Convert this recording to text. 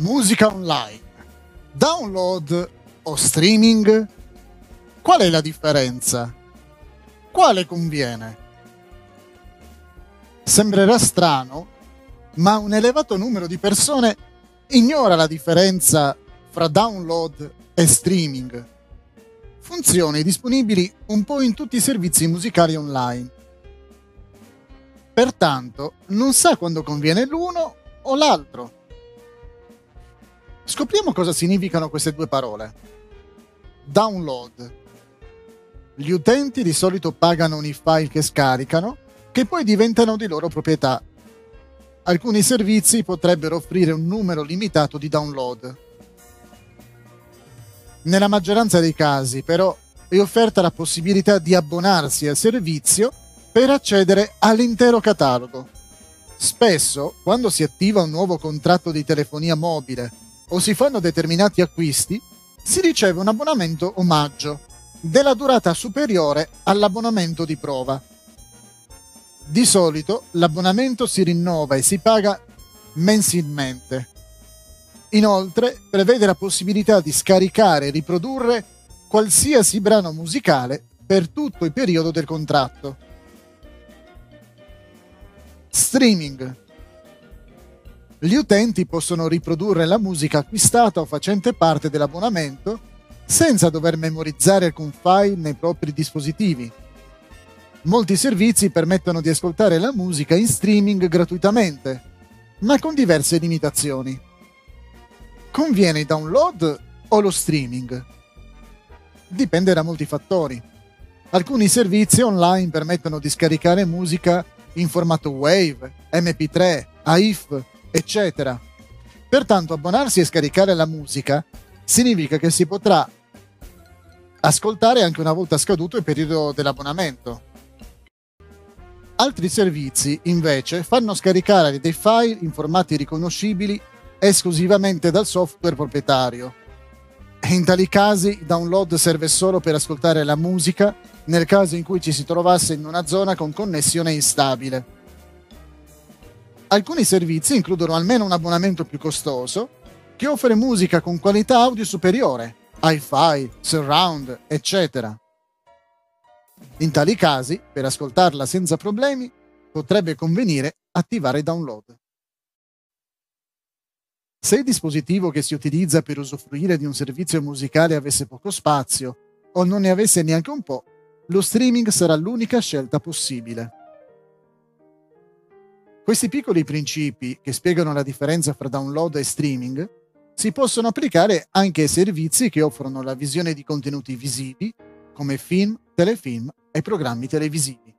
Musica online, download o streaming? Qual è la differenza? Quale conviene? Sembrerà strano, ma un elevato numero di persone ignora la differenza fra download e streaming. Funzioni disponibili un po' in tutti i servizi musicali online. Pertanto, non sa quando conviene l'uno o l'altro. Scopriamo cosa significano queste due parole. Download. Gli utenti di solito pagano i file che scaricano, che poi diventano di loro proprietà. Alcuni servizi potrebbero offrire un numero limitato di download. Nella maggioranza dei casi, però, è offerta la possibilità di abbonarsi al servizio per accedere all'intero catalogo. Spesso, quando si attiva un nuovo contratto di telefonia mobile o si fanno determinati acquisti, si riceve un abbonamento omaggio della durata superiore all'abbonamento di prova. Di solito l'abbonamento si rinnova e si paga mensilmente. Inoltre prevede la possibilità di scaricare e riprodurre qualsiasi brano musicale per tutto il periodo del contratto. Streaming gli utenti possono riprodurre la musica acquistata o facente parte dell'abbonamento senza dover memorizzare alcun file nei propri dispositivi. Molti servizi permettono di ascoltare la musica in streaming gratuitamente, ma con diverse limitazioni. Conviene il download o lo streaming? Dipende da molti fattori. Alcuni servizi online permettono di scaricare musica in formato WAV, MP3, AIF eccetera. Pertanto abbonarsi e scaricare la musica significa che si potrà ascoltare anche una volta scaduto il periodo dell'abbonamento. Altri servizi, invece, fanno scaricare dei file in formati riconoscibili esclusivamente dal software proprietario. In tali casi il download serve solo per ascoltare la musica nel caso in cui ci si trovasse in una zona con connessione instabile. Alcuni servizi includono almeno un abbonamento più costoso che offre musica con qualità audio superiore, hi-fi, surround, eccetera. In tali casi, per ascoltarla senza problemi, potrebbe convenire attivare download. Se il dispositivo che si utilizza per usufruire di un servizio musicale avesse poco spazio o non ne avesse neanche un po', lo streaming sarà l'unica scelta possibile. Questi piccoli principi, che spiegano la differenza fra download e streaming, si possono applicare anche ai servizi che offrono la visione di contenuti visivi, come film, telefilm e programmi televisivi.